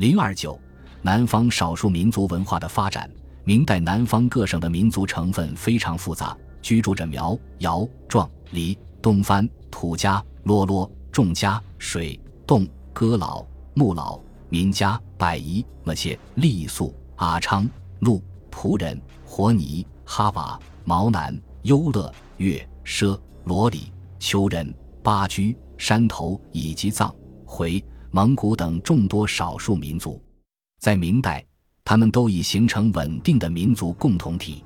零二九，南方少数民族文化的发展。明代南方各省的民族成分非常复杂，居住着苗、瑶、壮、黎、东番、土家、啰啰、众家、水、侗、哥老、木老、民家、百夷、么些、傈僳、阿昌、陆、仆人、活泥、哈瓦、毛南、优乐、越、奢、罗里、丘人、巴居、山头以及藏、回、蒙古等众多少数民族，在明代。他们都已形成稳定的民族共同体。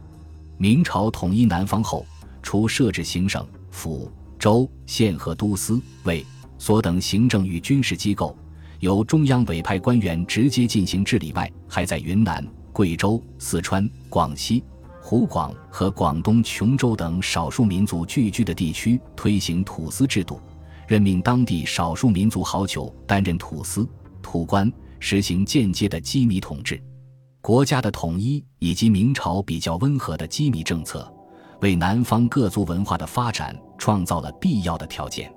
明朝统一南方后，除设置行省、府、州、县和都司、卫、所等行政与军事机构，由中央委派官员直接进行治理外，还在云南、贵州、四川、广西、湖广和广东琼州等少数民族聚居的地区推行土司制度，任命当地少数民族豪酋担任土司、土官，实行间接的羁縻统治。国家的统一以及明朝比较温和的机密政策，为南方各族文化的发展创造了必要的条件。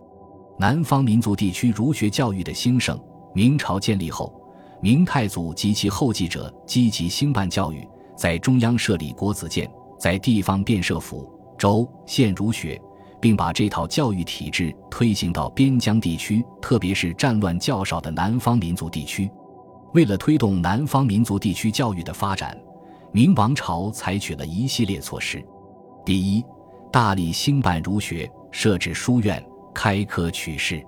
南方民族地区儒学教育的兴盛，明朝建立后，明太祖及其后继者积极兴办教育，在中央设立国子监，在地方便设府、州、县儒学，并把这套教育体制推行到边疆地区，特别是战乱较少的南方民族地区。为了推动南方民族地区教育的发展，明王朝采取了一系列措施。第一，大力兴办儒学，设置书院，开科取士。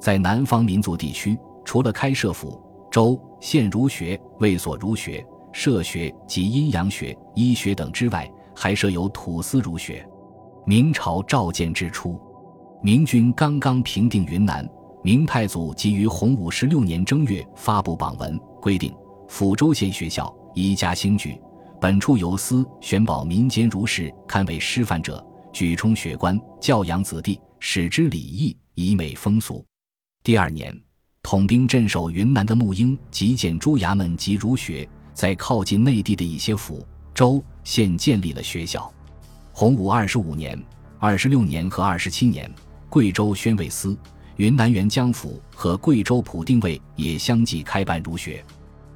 在南方民族地区，除了开设府、州、县儒学、卫所儒学、社学及阴阳学、医学等之外，还设有土司儒学。明朝召建之初，明军刚刚平定云南。明太祖即于洪武十六年正月发布榜文，规定抚州县学校宜家兴举，本处有司选保民间儒士，堪为师范者，举充学官，教养子弟，使之礼义，以美风俗。第二年，统兵镇守云南的沐英即建诸衙门及儒学，在靠近内地的一些府、州、县建立了学校。洪武二十五年、二十六年和二十七年，贵州宣慰司。云南元江府和贵州普定卫也相继开办儒学。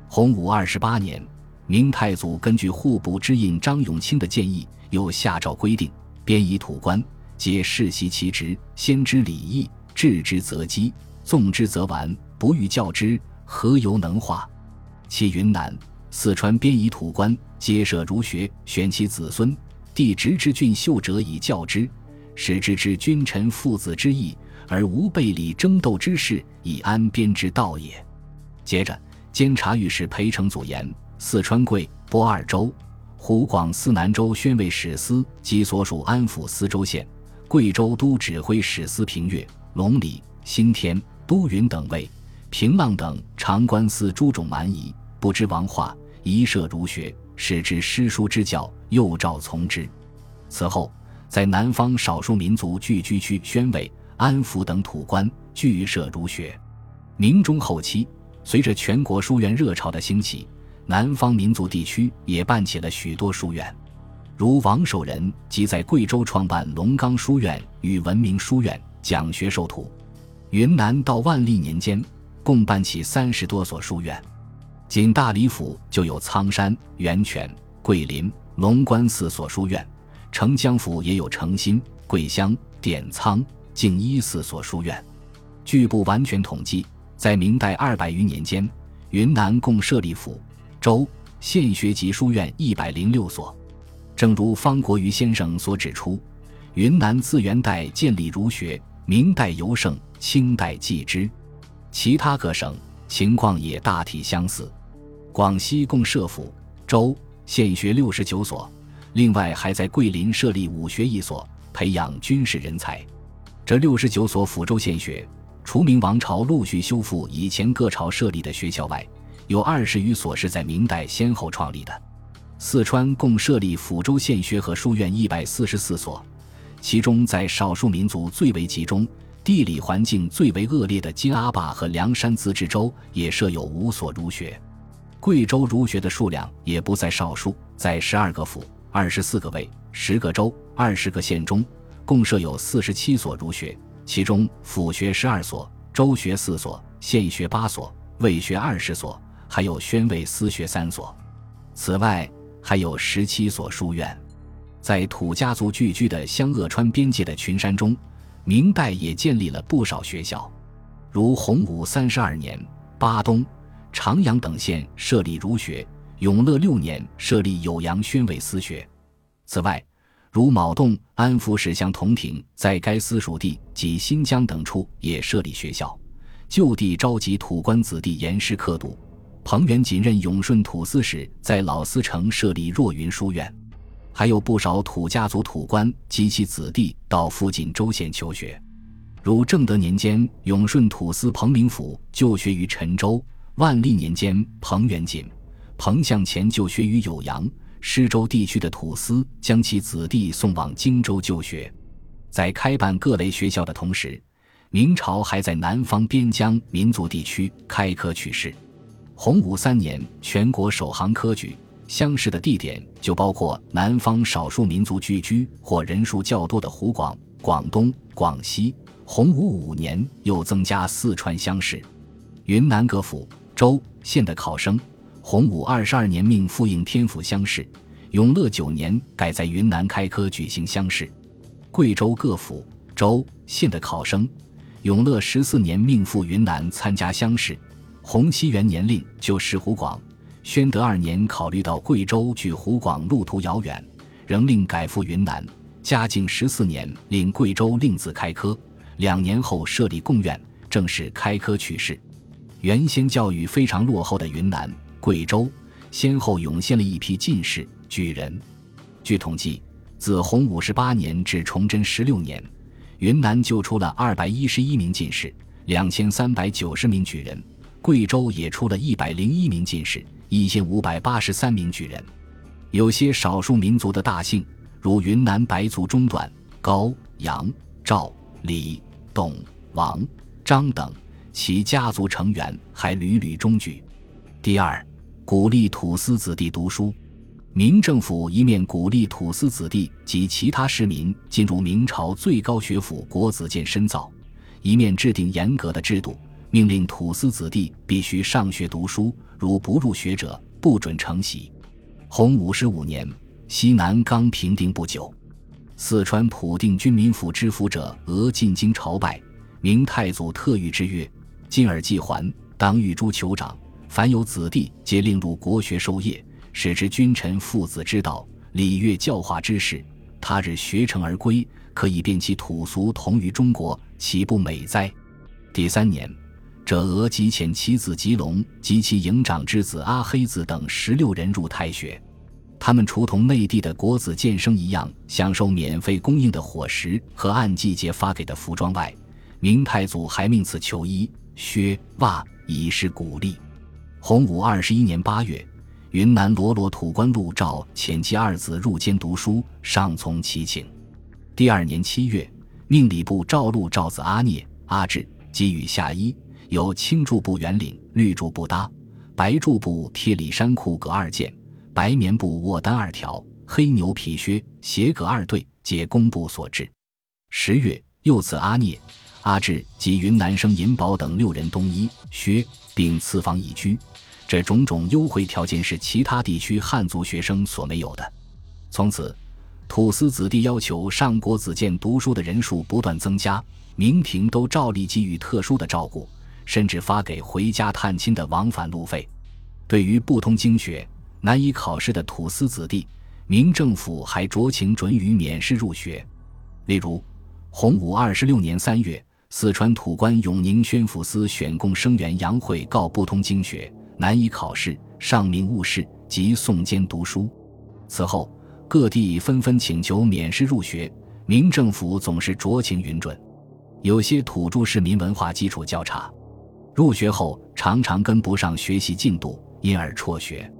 洪武二十八年，明太祖根据户部知印张永清的建议，又下诏规定：编以土官皆世袭其职，先知礼义，治之则基，纵之则完，不欲教之，何由能化？其云南、四川编以土官皆设儒学，选其子孙，帝直之俊秀者以教之，使之知君臣父子之义。而无背礼争斗之事，以安边之道也。接着，监察御史裴承祖言：四川贵、波二州、湖广思南州宣慰使司及所属安抚司州县、贵州都指挥使司平越、龙里、新田、都匀等位，平浪等长官司诸种蛮夷，不知王化，宜设儒学，使之诗书之教，又诏从之。此后，在南方少数民族聚居区宣慰。安抚等土官聚设儒学。明中后期，随着全国书院热潮的兴起，南方民族地区也办起了许多书院，如王守仁即在贵州创办龙岗书院与文明书院，讲学授徒。云南到万历年间，共办起三十多所书院。仅大理府就有苍山、源泉、桂林、龙关四所书院，澄江府也有澄新、桂香、点苍。净一四所书院，据不完全统计，在明代二百余年间，云南共设立府、州、县学及书院一百零六所。正如方国瑜先生所指出，云南自元代建立儒学，明代尤盛，清代继之。其他各省情况也大体相似。广西共设府、州、县学六十九所，另外还在桂林设立武学一所，培养军事人才。这六十九所抚州县学，除明王朝陆续修复以前各朝设立的学校外，有二十余所是在明代先后创立的。四川共设立抚州县学和书院一百四十四所，其中在少数民族最为集中、地理环境最为恶劣的金阿坝和凉山自治州也设有五所儒学。贵州儒学的数量也不在少数，在十二个府、二十四个卫、十个州、二十个县中。共设有四十七所儒学，其中府学十二所，州学四所，县学八所，卫学二十所，还有宣慰私学三所，此外还有十七所书院。在土家族聚居的湘鄂川边界的群山中，明代也建立了不少学校，如洪武三十二年，巴东、长阳等县设立儒学；永乐六年设立酉阳宣慰私学。此外，如卯洞、安福使乡同亭在该私属地及新疆等处也设立学校，就地召集土官子弟严师刻读。彭元仅任永顺土司使，在老司城设立若云书院。还有不少土家族土官及其子弟到附近州县求学，如正德年间，永顺土司彭明甫就学于陈州；万历年间，彭元锦、彭向前就学于酉阳、施州地区的土司将其子弟送往荆州就学。在开办各类学校的同时，明朝还在南方边疆民族地区开科取士。洪武三年，全国首行科举。乡试的地点就包括南方少数民族聚居或人数较多的湖广、广东、广西。洪武五年又增加四川乡试，云南各府、州、县的考生。洪武二十二年命复应天府乡试，永乐九年改在云南开科举行乡试。贵州各府、州、县的考生，永乐十四年命赴云南参加乡试。洪熙元年令就试湖广。宣德二年，考虑到贵州距湖广路途遥远，仍令改赴云南。嘉靖十四年，令贵州另自开科。两年后设立贡院，正式开科取士。原先教育非常落后的云南、贵州，先后涌现了一批进士、举人。据统计，自洪武十八年至崇祯十六年，云南就出了二百一十一名进士，两千三百九十名举人；贵州也出了一百零一名进士。一千五百八十三名举人，有些少数民族的大姓，如云南白族中段高、杨、赵、李、董、王、张等，其家族成员还屡屡中举。第二，鼓励土司子弟读书。明政府一面鼓励土司子弟及其他市民进入明朝最高学府国子监深造，一面制定严格的制度。命令土司子弟必须上学读书，如不入学者，不准承袭。洪武十五年，西南刚平定不久，四川普定军民府知府者俄进京朝拜，明太祖特谕之曰：“今尔既还，当谕诸酋长，凡有子弟，皆令入国学授业，使之君臣父子之道，礼乐教化之事。他日学成而归，可以变其土俗同于中国，岂不美哉？”第三年。者俄即遣其子吉龙及其营长之子阿黑子等十六人入太学，他们除同内地的国子监生一样享受免费供应的伙食和按季节发给的服装外，明太祖还命赐球衣、靴、袜以示鼓励。洪武二十一年八月，云南罗罗土官陆兆遣其二子入监读书，上从其请。第二年七月，命礼部召录赵子阿聂、阿志，给予下衣。有青柱布圆领，绿柱布搭，白柱布贴里衫裤各二件，白棉布卧单二条，黑牛皮靴鞋各二对，皆工部所制。十月，又赐阿聂、阿志及云南生银宝等六人东衣靴，并赐房一居。这种种优惠条件是其他地区汉族学生所没有的。从此，土司子弟要求上国子监读书的人数不断增加，明廷都照例给予特殊的照顾。甚至发给回家探亲的往返路费。对于不通经学、难以考试的土司子弟，明政府还酌情准予免试入学。例如，洪武二十六年三月，四川土官永宁宣抚司选供生员杨慧告不通经学、难以考试，上明误事，即送监读书。此后，各地纷纷请求免试入学，明政府总是酌情允准。有些土著市民文化基础较差。入学后常常跟不上学习进度，因而辍学。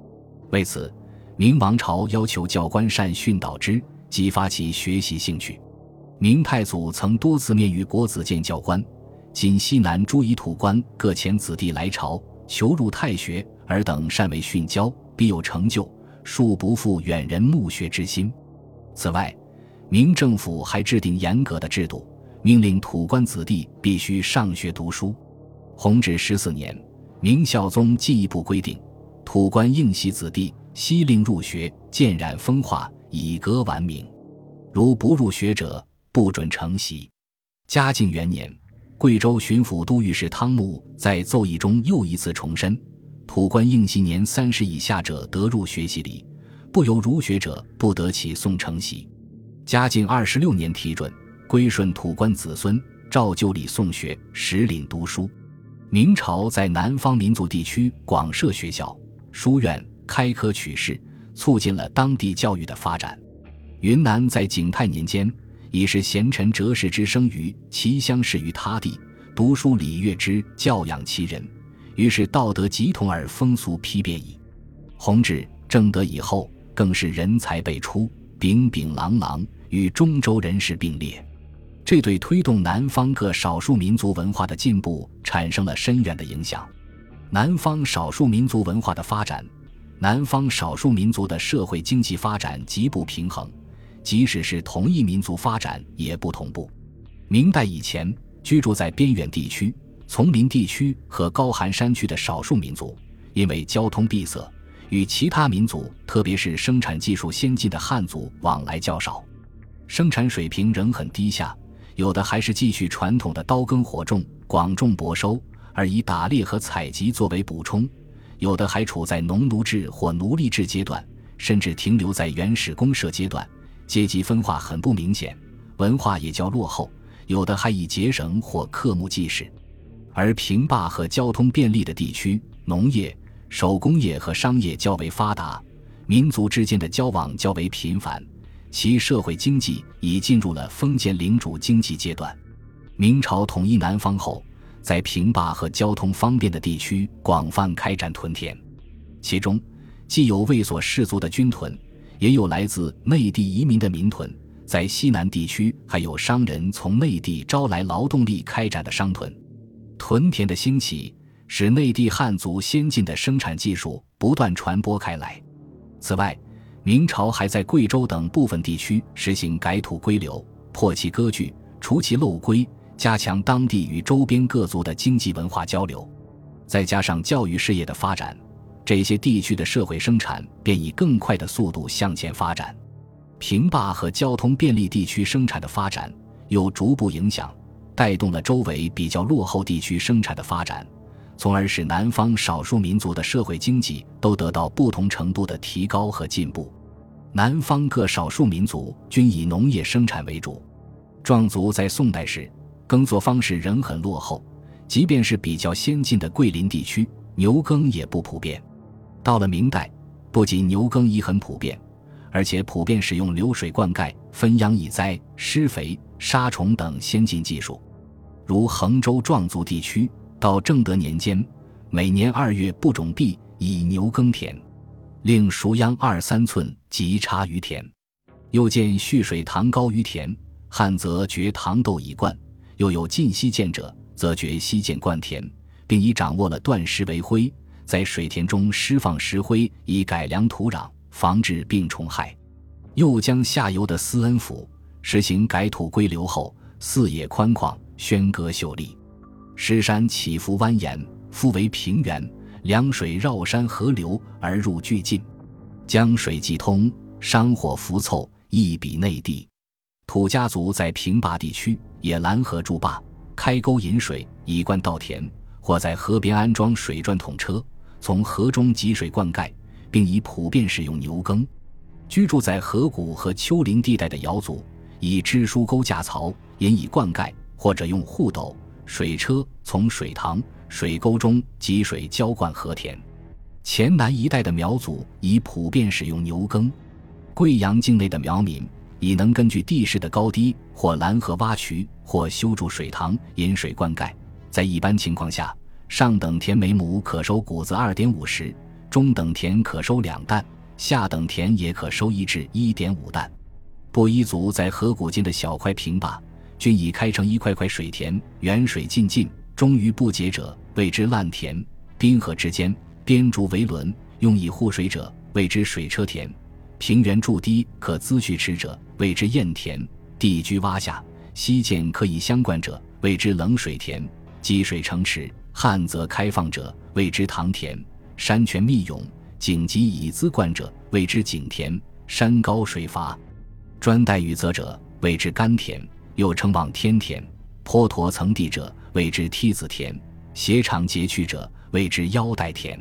为此，明王朝要求教官善训导之，激发其学习兴趣。明太祖曾多次面谕国子监教官，今西南诸夷土官各遣子弟来朝，求入太学，尔等善为训教，必有成就，恕不负远人慕学之心。此外，明政府还制定严格的制度，命令土官子弟必须上学读书。弘治十四年，明孝宗进一步规定，土官应袭子弟，悉令入学，渐染风化，以革完明。如不入学者，不准承袭。嘉靖元年，贵州巡抚都御史汤沐在奏议中又一次重申：土官应习年三十以下者得入学习礼，不由儒学者不得起送承袭。嘉靖二十六年提准，归顺土官子孙，照旧礼送学，实领读书。明朝在南方民族地区广设学校、书院，开科取士，促进了当地教育的发展。云南在景泰年间。已是贤臣哲士之生于其乡，士于他地，读书礼乐之教养其人，于是道德极同而风俗丕变矣。弘治、正德以后，更是人才辈出，炳炳朗朗，与中州人士并列，这对推动南方各少数民族文化的进步产生了深远的影响。南方少数民族文化的发展，南方少数民族的社会经济发展极不平衡。即使是同一民族发展也不同步。明代以前，居住在边远地区、丛林地区和高寒山区的少数民族，因为交通闭塞，与其他民族，特别是生产技术先进的汉族往来较少，生产水平仍很低下。有的还是继续传统的刀耕火种、广种薄收，而以打猎和采集作为补充；有的还处在农奴制或奴隶制阶段，甚至停留在原始公社阶段。阶级分化很不明显，文化也较落后，有的还以结绳或刻木记事。而平坝和交通便利的地区，农业、手工业和商业较为发达，民族之间的交往较为频繁，其社会经济已进入了封建领主经济阶段。明朝统一南方后，在平坝和交通方便的地区广泛开展屯田，其中既有卫所士族的军屯。也有来自内地移民的民屯，在西南地区还有商人从内地招来劳动力开展的商屯。屯田的兴起，使内地汉族先进的生产技术不断传播开来。此外，明朝还在贵州等部分地区实行改土归流、破其割据、除其陋规，加强当地与周边各族的经济文化交流，再加上教育事业的发展。这些地区的社会生产便以更快的速度向前发展，平坝和交通便利地区生产的发展又逐步影响、带动了周围比较落后地区生产的发展，从而使南方少数民族的社会经济都得到不同程度的提高和进步。南方各少数民族均以农业生产为主，壮族在宋代时耕作方式仍很落后，即便是比较先进的桂林地区，牛耕也不普遍。到了明代，不仅牛耕已很普遍，而且普遍使用流水灌溉、分秧移栽、施肥、杀虫等先进技术。如衡州壮族地区，到正德年间，每年二月不种地，以牛耕田，令熟秧二三寸，即插于田。又见蓄水塘高于田，旱则掘塘豆以灌；又有近溪涧者，则掘溪涧灌田，并已掌握了断石为灰。在水田中施放石灰，以改良土壤，防治病虫害。又将下游的思恩府实行改土归流后，四野宽旷，轩阁秀丽，石山起伏蜿蜒，复为平原，凉水绕山河流而入俱进，江水既通，山火浮凑，一比内地。土家族在平坝地区也拦河筑坝，开沟引水，以灌稻田，或在河边安装水转筒车。从河中汲水灌溉，并以普遍使用牛耕。居住在河谷和丘陵地带的瑶族，以支书沟架槽引以灌溉，或者用护斗、水车从水塘、水沟中汲水浇灌河田。黔南一带的苗族已普遍使用牛耕。贵阳境内的苗民已能根据地势的高低，或拦河挖渠，或修筑水塘引水灌溉。在一般情况下。上等田每亩可收谷子二点五石，中等田可收两担，下等田也可收一至一点五担。布依族在河谷间的小块平坝，均已开成一块块水田，远水近近，终于不竭者谓之烂田；滨河之间编竹为轮，用以护水者谓之水车田；平原筑堤可资蓄池者谓之堰田；地居洼下溪涧可以相灌者谓之冷水田；积水成池。旱则开放者，谓之塘田；山泉密涌，井及以资灌者，谓之井田；山高水乏，专带雨泽者，谓之甘田，又称望天田；坡驼层地者，谓之梯子田；斜长截曲者，谓之腰带田。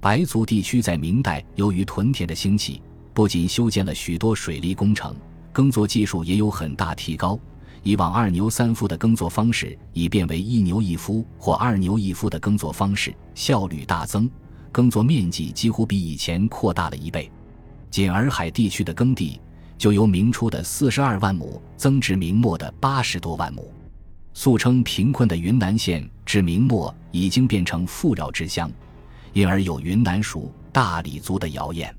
白族地区在明代由于屯田的兴起，不仅修建了许多水利工程，耕作技术也有很大提高。以往二牛三夫的耕作方式已变为一牛一夫或二牛一夫的耕作方式，效率大增，耕作面积几乎比以前扩大了一倍。仅洱海地区的耕地就由明初的四十二万亩增至明末的八十多万亩。素称贫困的云南县至明末已经变成富饶之乡，因而有云南属大理族的谣言。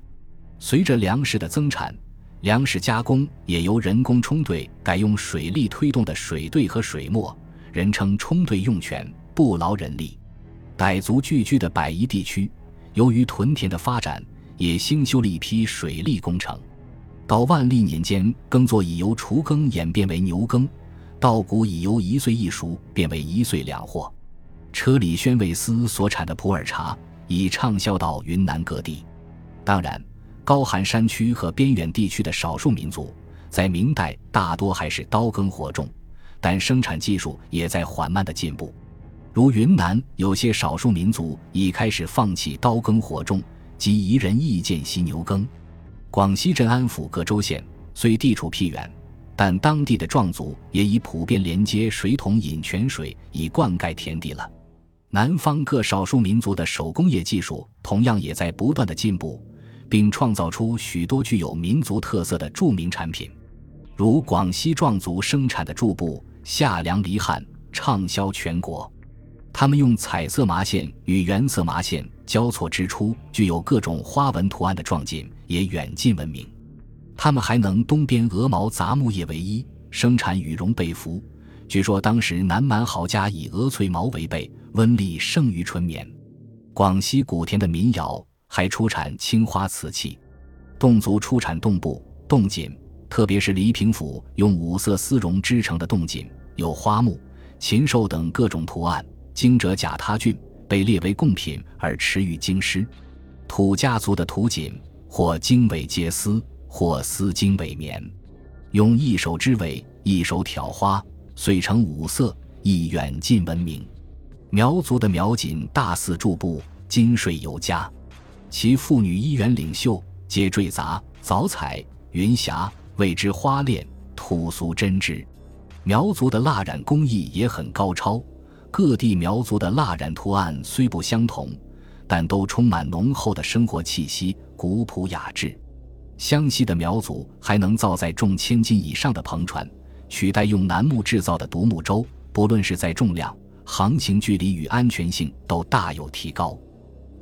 随着粮食的增产。粮食加工也由人工冲兑改用水力推动的水兑和水磨，人称冲兑用权，不劳人力。傣族聚居的百夷地区，由于屯田的发展，也兴修了一批水利工程。到万历年间，耕作已由锄耕演变为牛耕，稻谷已由一岁一熟变为一岁两获。车里宣慰司所产的普洱茶已畅销到云南各地。当然。高寒山区和边远地区的少数民族，在明代大多还是刀耕火种，但生产技术也在缓慢的进步。如云南有些少数民族已开始放弃刀耕火种，及夷人亦见犀牛耕。广西镇安府各州县虽地处僻远，但当地的壮族也已普遍连接水桶引泉水以灌溉田地了。南方各少数民族的手工业技术同样也在不断的进步。并创造出许多具有民族特色的著名产品，如广西壮族生产的柱布夏凉离汉畅销全国。他们用彩色麻线与原色麻线交错织出具有各种花纹图案的壮锦，也远近闻名。他们还能东边鹅毛杂木业为一，生产羽绒被服。据说当时南蛮豪家以鹅翠毛为被，温力胜于纯棉。广西古田的民谣。还出产青花瓷器，侗族出产侗布、侗锦，特别是黎平府用五色丝绒织成的侗锦，有花木、禽兽等各种图案，经者甲他郡，被列为贡品而驰于京师。土家族的土锦，或经纬结丝，或丝经纬棉，用一手织纬，一手挑花，遂成五色，亦远近闻名。苗族的苗锦大似柱布，金穗尤佳。其妇女衣园领袖皆缀杂藻彩云霞，谓之花链，土俗针织。苗族的蜡染工艺也很高超，各地苗族的蜡染图案虽不相同，但都充满浓厚的生活气息，古朴雅致。湘西的苗族还能造载重千斤以上的篷船，取代用楠木制造的独木舟，不论是在重量、航行距离与安全性都大有提高。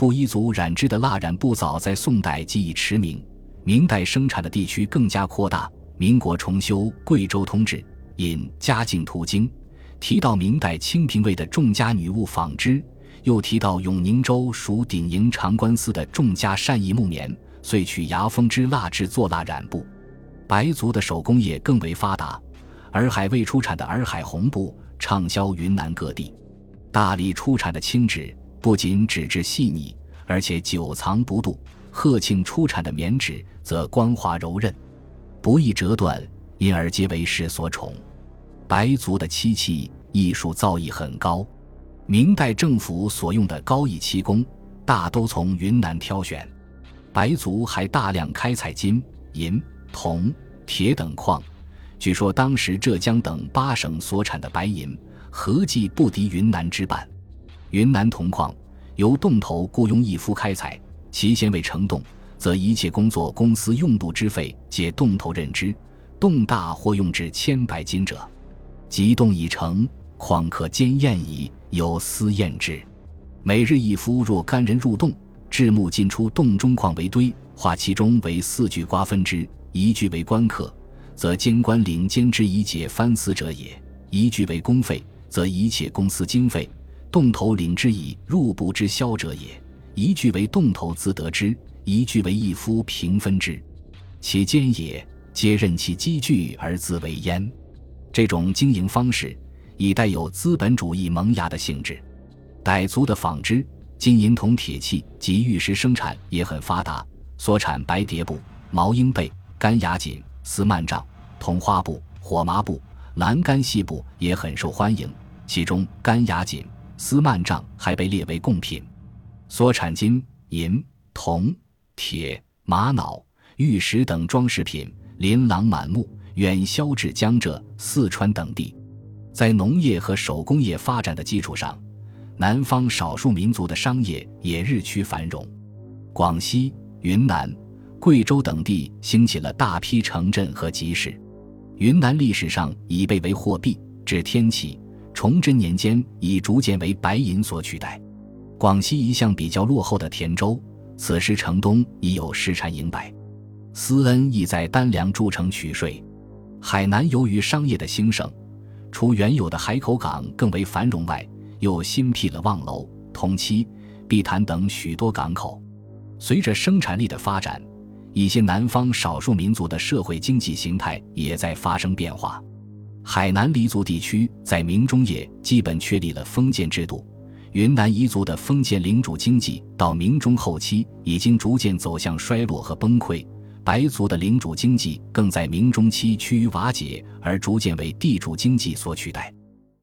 布依族染织的蜡染布早在宋代即已驰名，明代生产的地区更加扩大。民国重修《贵州通志》，引《嘉靖图经》，提到明代清平卫的众家女巫纺织，又提到永宁州属鼎营长官司的众家善意木棉，遂取牙峰之蜡制作蜡染布。白族的手工业更为发达，洱海未出产的洱海红布畅销云南各地。大理出产的青纸。不仅纸质细腻，而且久藏不蠹；鹤庆出产的棉纸则光滑柔韧，不易折断，因而皆为世所宠。白族的漆器艺术造诣很高，明代政府所用的高艺漆工大都从云南挑选。白族还大量开采金、银、铜、铁等矿，据说当时浙江等八省所产的白银合计不敌云南之半。云南铜矿由洞头雇佣一夫开采，其先未成洞，则一切工作公司用度之费皆洞头任之。洞大或用至千百斤者，即洞已成，矿可兼验矣。有私验之。每日一夫若干人入洞，至木进出洞中矿为堆，化其中为四具瓜分之，一具为官客，则监官领监之以解藩司者也；一具为公费，则一切公司经费。洞头领之以入不之销者也，一句为洞头自得之，一句为一夫平分之，其间也皆任其积聚而自为焉。这种经营方式已带有资本主义萌芽的性质。傣族的纺织、金银铜铁器及玉石生产也很发达，所产白蝶布、毛鹰被、干牙锦、丝幔帐、桐花布、火麻布、蓝干细布也很受欢迎。其中，干牙锦、丝幔帐还被列为贡品。所产金银、铜、铁、玛瑙、玉石等装饰品琳琅满目，远销至江浙、四川等地。在农业和手工业发展的基础上，南方少数民族的商业也日趋繁荣。广西、云南、贵州等地兴起了大批城镇和集市。云南历史上以贝为货币，至天启、崇祯年间已逐渐为白银所取代。广西一向比较落后的田州，此时城东已有市产银百。思恩亦在丹梁筑城取税。海南由于商业的兴盛。除原有的海口港更为繁荣外，又新辟了望楼、同期、碧潭等许多港口。随着生产力的发展，一些南方少数民族的社会经济形态也在发生变化。海南黎族地区在明中叶基本确立了封建制度，云南彝族的封建领主经济到明中后期已经逐渐走向衰落和崩溃。白族的领主经济更在明中期趋于瓦解，而逐渐为地主经济所取代。